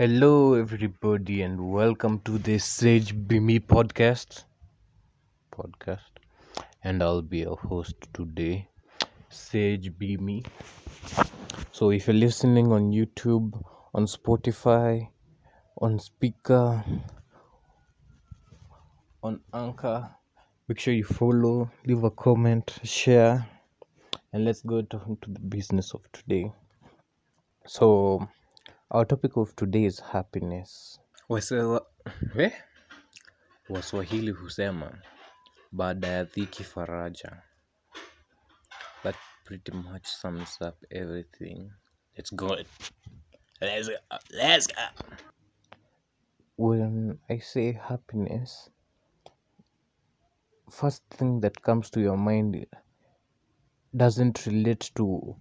Hello, everybody, and welcome to the Sage Be Me podcast. Podcast, and I'll be your host today, Sage Be Me. So, if you're listening on YouTube, on Spotify, on Spreaker, on Anchor, make sure you follow, leave a comment, share, and let's go to, to the business of today. So, our topic of today is happiness. Wasewa, we? Waswahili husema baada ya dhiki faraja. That pretty much sums up everything. Let's go. Let's go. Let's go. When I say happiness, first thing that comes to your mind doesn't relate to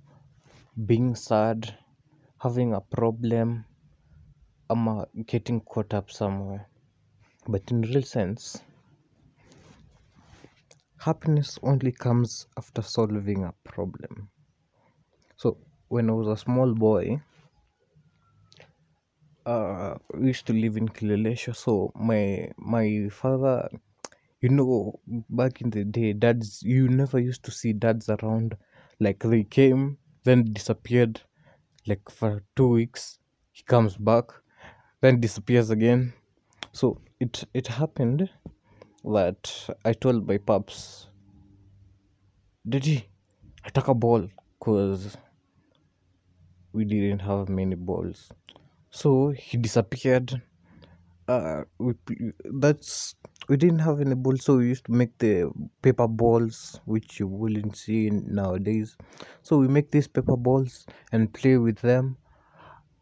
being sad, having a problem, or getting caught up somewhere. But in real sense, happiness only comes after solving a problem. So when I was a small boy, uh, we used to live in Kileleshwa. So my my father, you know, back in the day, dads you never used to see dads around. Like they came, then disappeared. Like for two weeks, he comes back, then disappears again. So it it happened that I told my pops, Daddy, I took a ball because we didn't have many balls. So he disappeared. Uh, that's we didn't have any balls, so we used to make the paper balls, which you wouldn't see nowadays. So we make these paper balls and play with them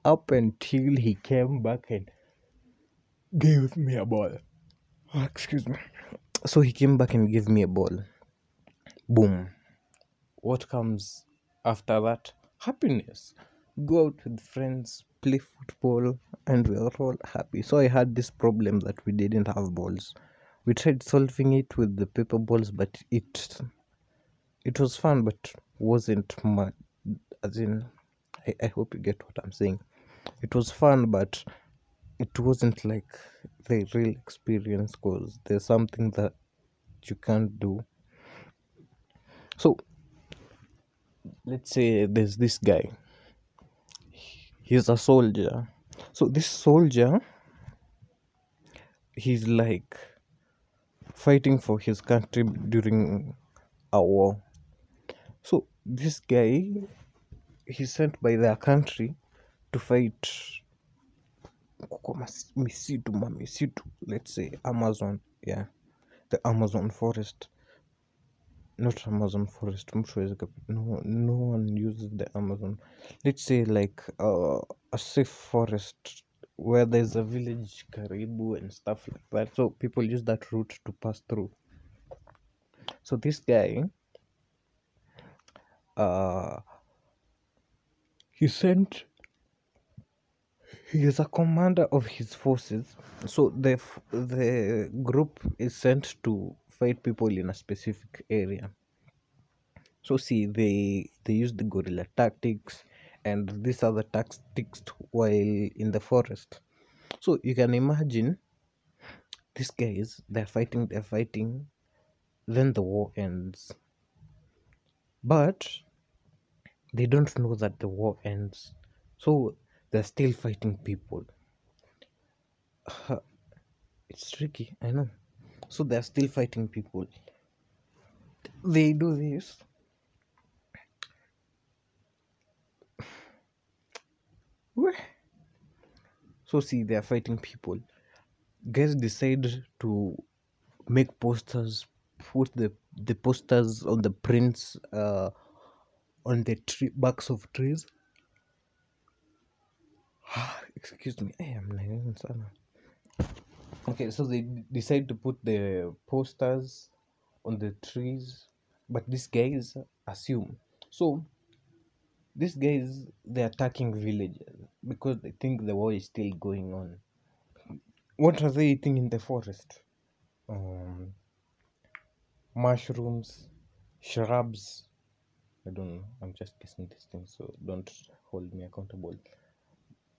up until he came back and gave me a ball. Oh, excuse me. So he came back and gave me a ball. Boom. What comes after that? Happiness. Go out with friends, play football, and we're all happy. So I had this problem that we didn't have balls. We tried solving it with the paper balls, but it it was fun, but wasn't much. As in, I, I hope you get what I'm saying. It was fun, but it wasn't like the real experience because there's something that you can't do. So let's say there's this guy. He's a soldier. So this soldier, he's like fighting for his country during a war. So this guy, he's sent by their country to fight misitu mamisitu let's say amazon yeah the amazon forest not amazon forest no, no one uses the amazon. Let's say like uh, a safe forest where there's a village karibu and stuff like that. So people use that route to pass through. So this guy uh he sent he is a commander of his forces. So the the group is sent to fight people in a specific area. So see they they use the guerrilla tactics and these other tactics while in the forest. So you can imagine these guys they're fighting they're fighting then the war ends. But they don't know that the war ends. So they're still fighting people. It's tricky i know so they're still fighting people. They do this. So see they're fighting people. Guys decide to make posters put the the posters on the prints uh on the tree backs of trees. Excuse me i am sana okay so they decide to put the posters on the trees but these guys assume. So these guys they're attacking villages because they think the war is still going on. What are they eating in the forest? Um mushrooms shrubs. I don't know. I'm just guessing these things so don't hold me accountable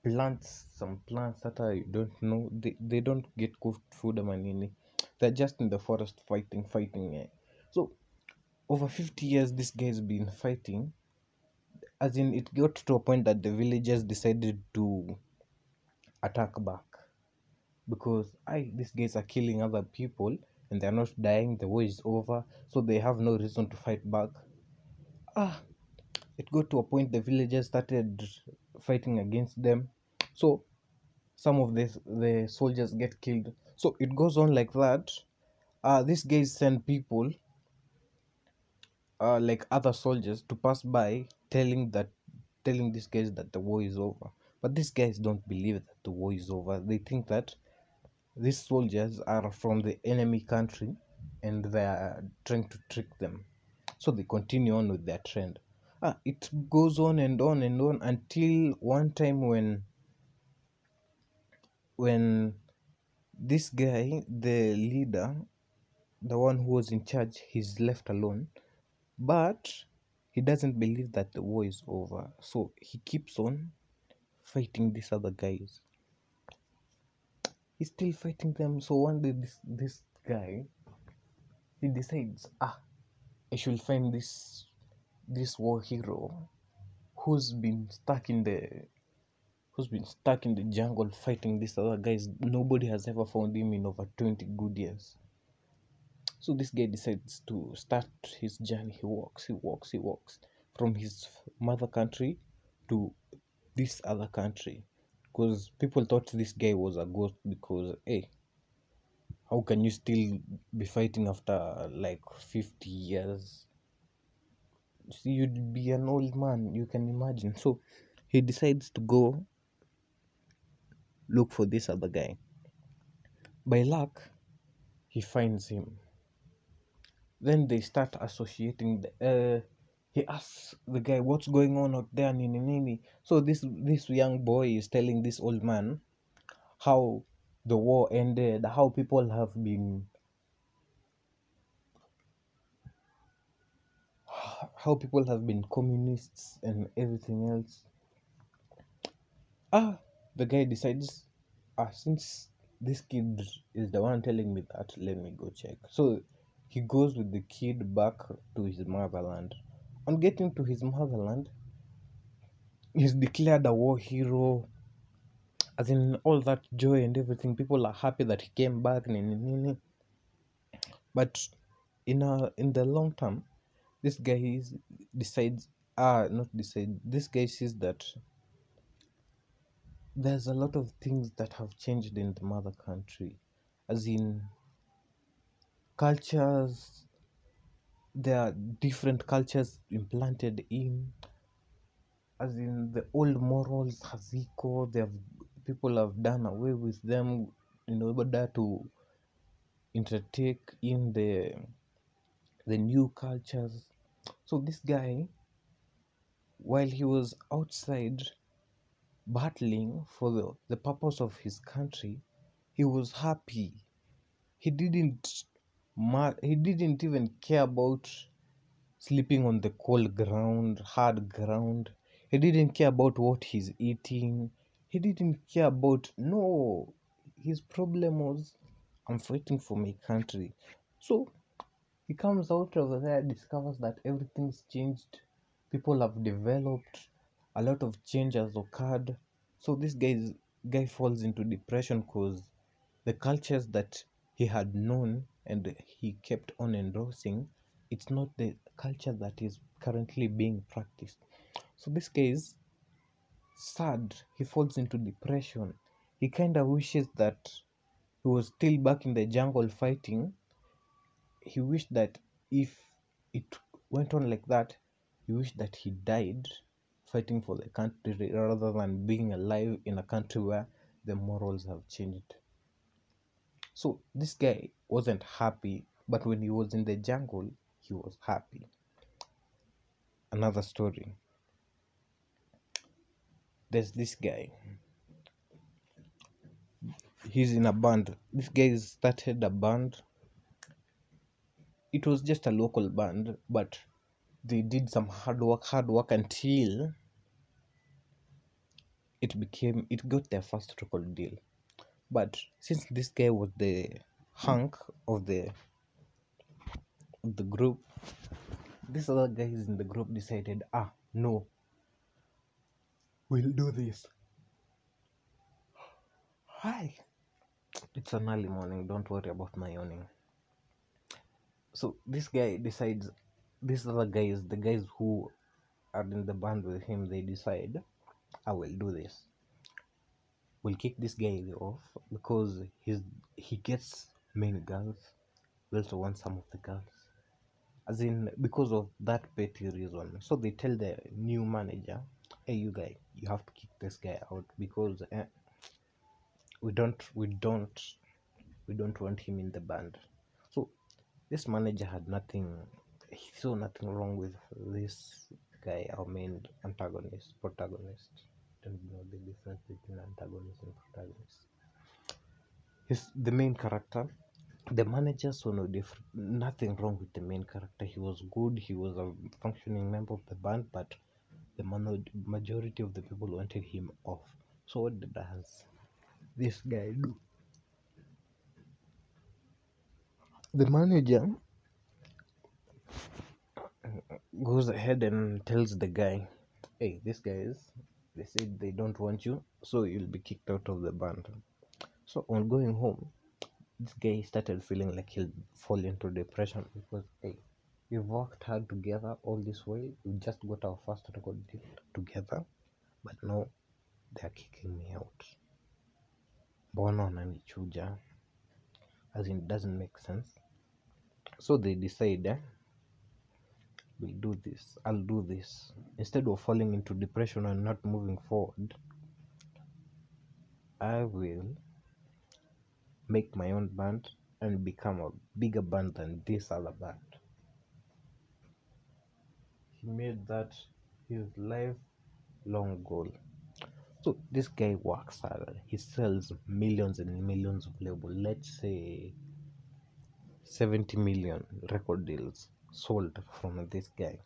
plants some plants that I don't know they, they don't get cooked food ama nini. They're just in the forest fighting fighting eh. so over 50 years this guy's been fighting as in it got to a point that the villagers decided to attack back. Because I these guys are killing other people and they're not dying the war is over so they have no reason to fight back. Ah it got to a point the villagers started fighting against them. So some of the the soldiers get killed. So it goes on like that. Uh these guys send people uh like other soldiers to pass by telling that telling these guys that the war is over. But these guys don't believe that the war is over. They think that these soldiers are from the enemy country and they are trying to trick them. So they continue on with their trend ah, it goes on and on and on until one time when when this guy the leader the one who was in charge he's left alone. But he doesn't believe that the war is over. So he keeps on fighting these other guys. He's still fighting them. So one day this this guy he decides ah i should find this this war hero who's been stuck in the who's been stuck in the jungle fighting these other guys. Nobody has ever found him in over 20 good years. So this guy decides to start his journey. He walks he walks he walks from his mother country to this other country. Because people thought this guy was a ghost because hey how can you still be fighting after like 50 years you'd be an old man you can imagine. So he decides to go look for this other guy. By luck he finds him. Then they start associating the, uh, he asks the guy what's going on out there nini nini? So this this young boy is telling this old man how the war ended how people have been how people have been communists and everything else. Ah the guy decides ah since this kid is the one telling me that let me go check. So he goes with the kid back to his motherland. On getting to his motherland he's declared a war hero as in all that joy and everything. People are happy that he came back but in a in the long term this guy is, decides ah not decide this guy sees that there's a lot of things that have changed in the mother country as in cultures there are different cultures implanted in as in the old morals haziko they have people have done away with them in order to intertake in the the new cultures so this guy while he was outside battling for the, the purpose of his country he was happy. He didn't he didn't even care about sleeping on the cold ground hard ground. He didn't care about what he's eating. He didn't care about no his problem was i'm fighting for my country. So he comes out over there discovers that everything's changed. People have developed. A lot of change has occurred. So this guy's guy falls into depression because the cultures that he had known and he kept on endorsing it's not the culture that is currently being practiced. So this guy is sad. He falls into depression. He kind of wishes that he was still back in the jungle fighting he wished that if it went on like that he wished that he died fighting for the country rather than being alive in a country where the morals have changed. So this guy wasn't happy but when he was in the jungle he was happy. Another story. There's this guy. He's in a band. This guy started a band it was just a local band but they did some hard work hard work until it became it got their first record deal. But since this guy was the hunk of the of the group these other guys in the group decided ah no. We'll do this. Hi it's an early morning. Don't worry about my yawning so this guy decides these other guys the guys who are in the band with him they decide i will do this. We'll kick this guy off because he's he gets many girls. We also want some of the girls. As in because of that petty reason. So they tell the new manager hey you guy you have to kick this guy out because eh, we don't we don't we don't want him in the band this manager had nothing he saw nothing wrong with this guy our main antagonist protagonist. Don't know the difference between antagonist and protagonist. He's the main character the manager saw no different nothing wrong with the main character. He was good he was a functioning member of the band but the majority of the people wanted him off. So what does this guy do the manager goes ahead and tells the guy hey these guys they said they don't want you so you'll be kicked out of the band. So on going home this guy started feeling like he'll fall into depression because hey we've worked hard together all this way we just got our first record deal together but now they're kicking me out. Mbona wananichuja as in it doesn't make sense. So they decide eh, we'll do this i'll do this. Instead of falling into depression and not moving forward i will make my own band and become a bigger band than this other band. He made that his lifelong goal so this guy works hard he sells millions and millions of label let's say 70 million record deals sold from this guy.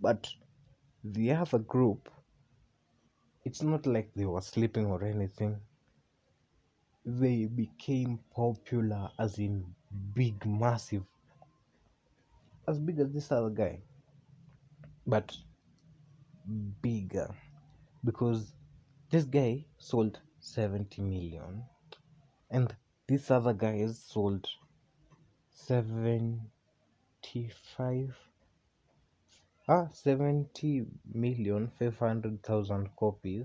But the other group it's not like they were sleeping or anything. They became popular as in big massive as big as this other guy but bigger. Because this guy sold 70 million and this other guys sold 75 ah 70 million 500,000 copies.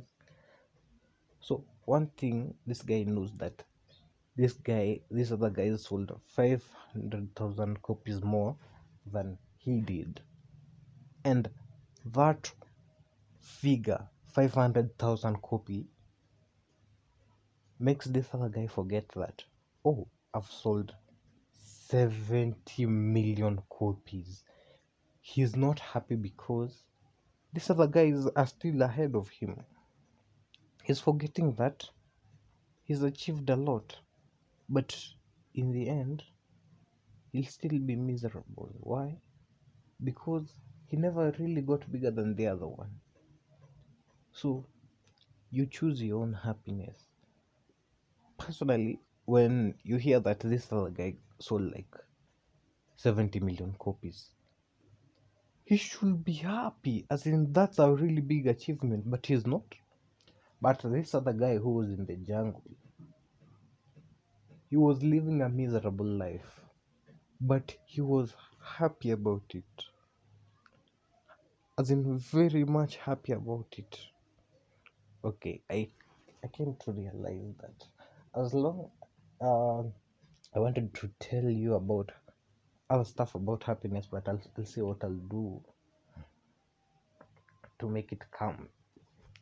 So one thing this guy knows that this guy this other guy sold 500,000 copies more than he did. And that figure 500,000 copy makes this other guy forget that oh I've sold 70 million copies. He's not happy because these other guys are still ahead of him. He's forgetting that he's achieved a lot but in the end he'll still be miserable. Why? Because he never really got bigger than the other one so you choose your own happiness. Personally when you hear that this other guy sold like 70 million copies he should be happy as in that's a really big achievement but he's not. But this other guy who was in the jungle he was living a miserable life but he was happy about it. As in very much happy about it okay i i came to realize that as long uh, i wanted to tell you about other stuff about happiness but i'll still see what i'll do to make it come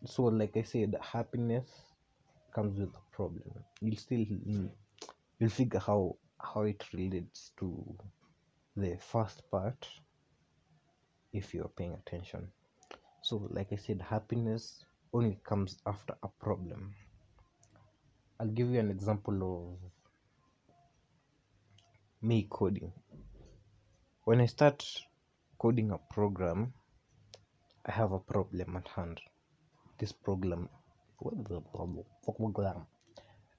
so like i said happiness comes with a problem. You'll still mm, you'll figure how how it relates to the first part if you're paying attention. So like i said happiness only comes after a problem. I'll give you an example of me coding. When i start coding a program i have a problem at hand. This problem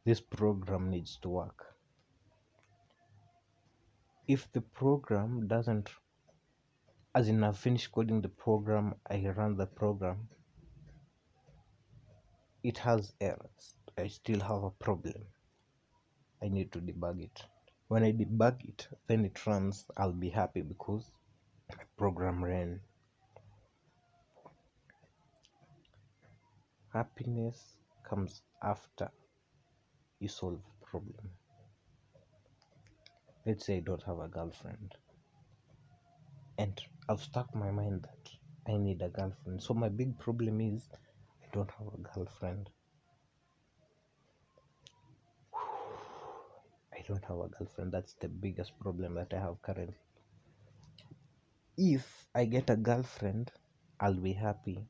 this program needs to work. If the program doesn't as in I've finished coding the program, I run the program, it has errors. I still have a problem. I need to debug it. When I debug it, then it runs, I'll be happy because my program ran. Happiness comes after you solve a problem. Let's say I don't have a girlfriend and I've stuck my mind that I need a girlfriend. So my big problem is don't have a girlfriend. I don't have a girlfriend. That's the biggest problem that I have currently. If I get a girlfriend, I'll be happy.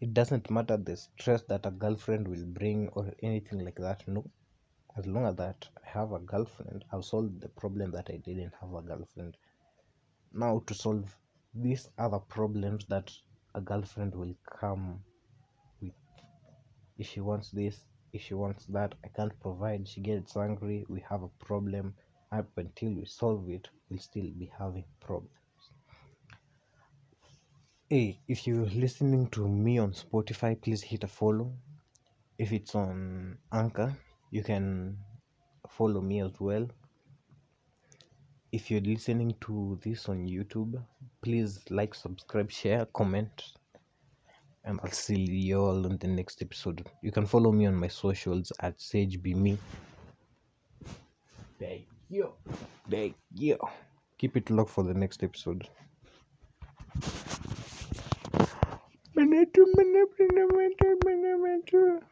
It doesn't matter the stress that a girlfriend will bring or anything like that. No. As long as that I have a girlfriend, I've solved the problem that I didn't have a girlfriend now to solve these other problems that a girlfriend will come if she wants this if she wants that i can't provide. She gets angry we have a problem. Up until we solve it we'll still be having problems. Hey if you're listening to me on spotify please hit a follow. If it's on anchor you can follow me as well. If you're listening to this on YouTube, please like, subscribe, share, comment, and I'll see you all in the next episode. You can follow me on my socials at SageBeMe. Thank you. Thank you. Keep it locked for the next episode. Minute, minute, minute, minute, minute, minute.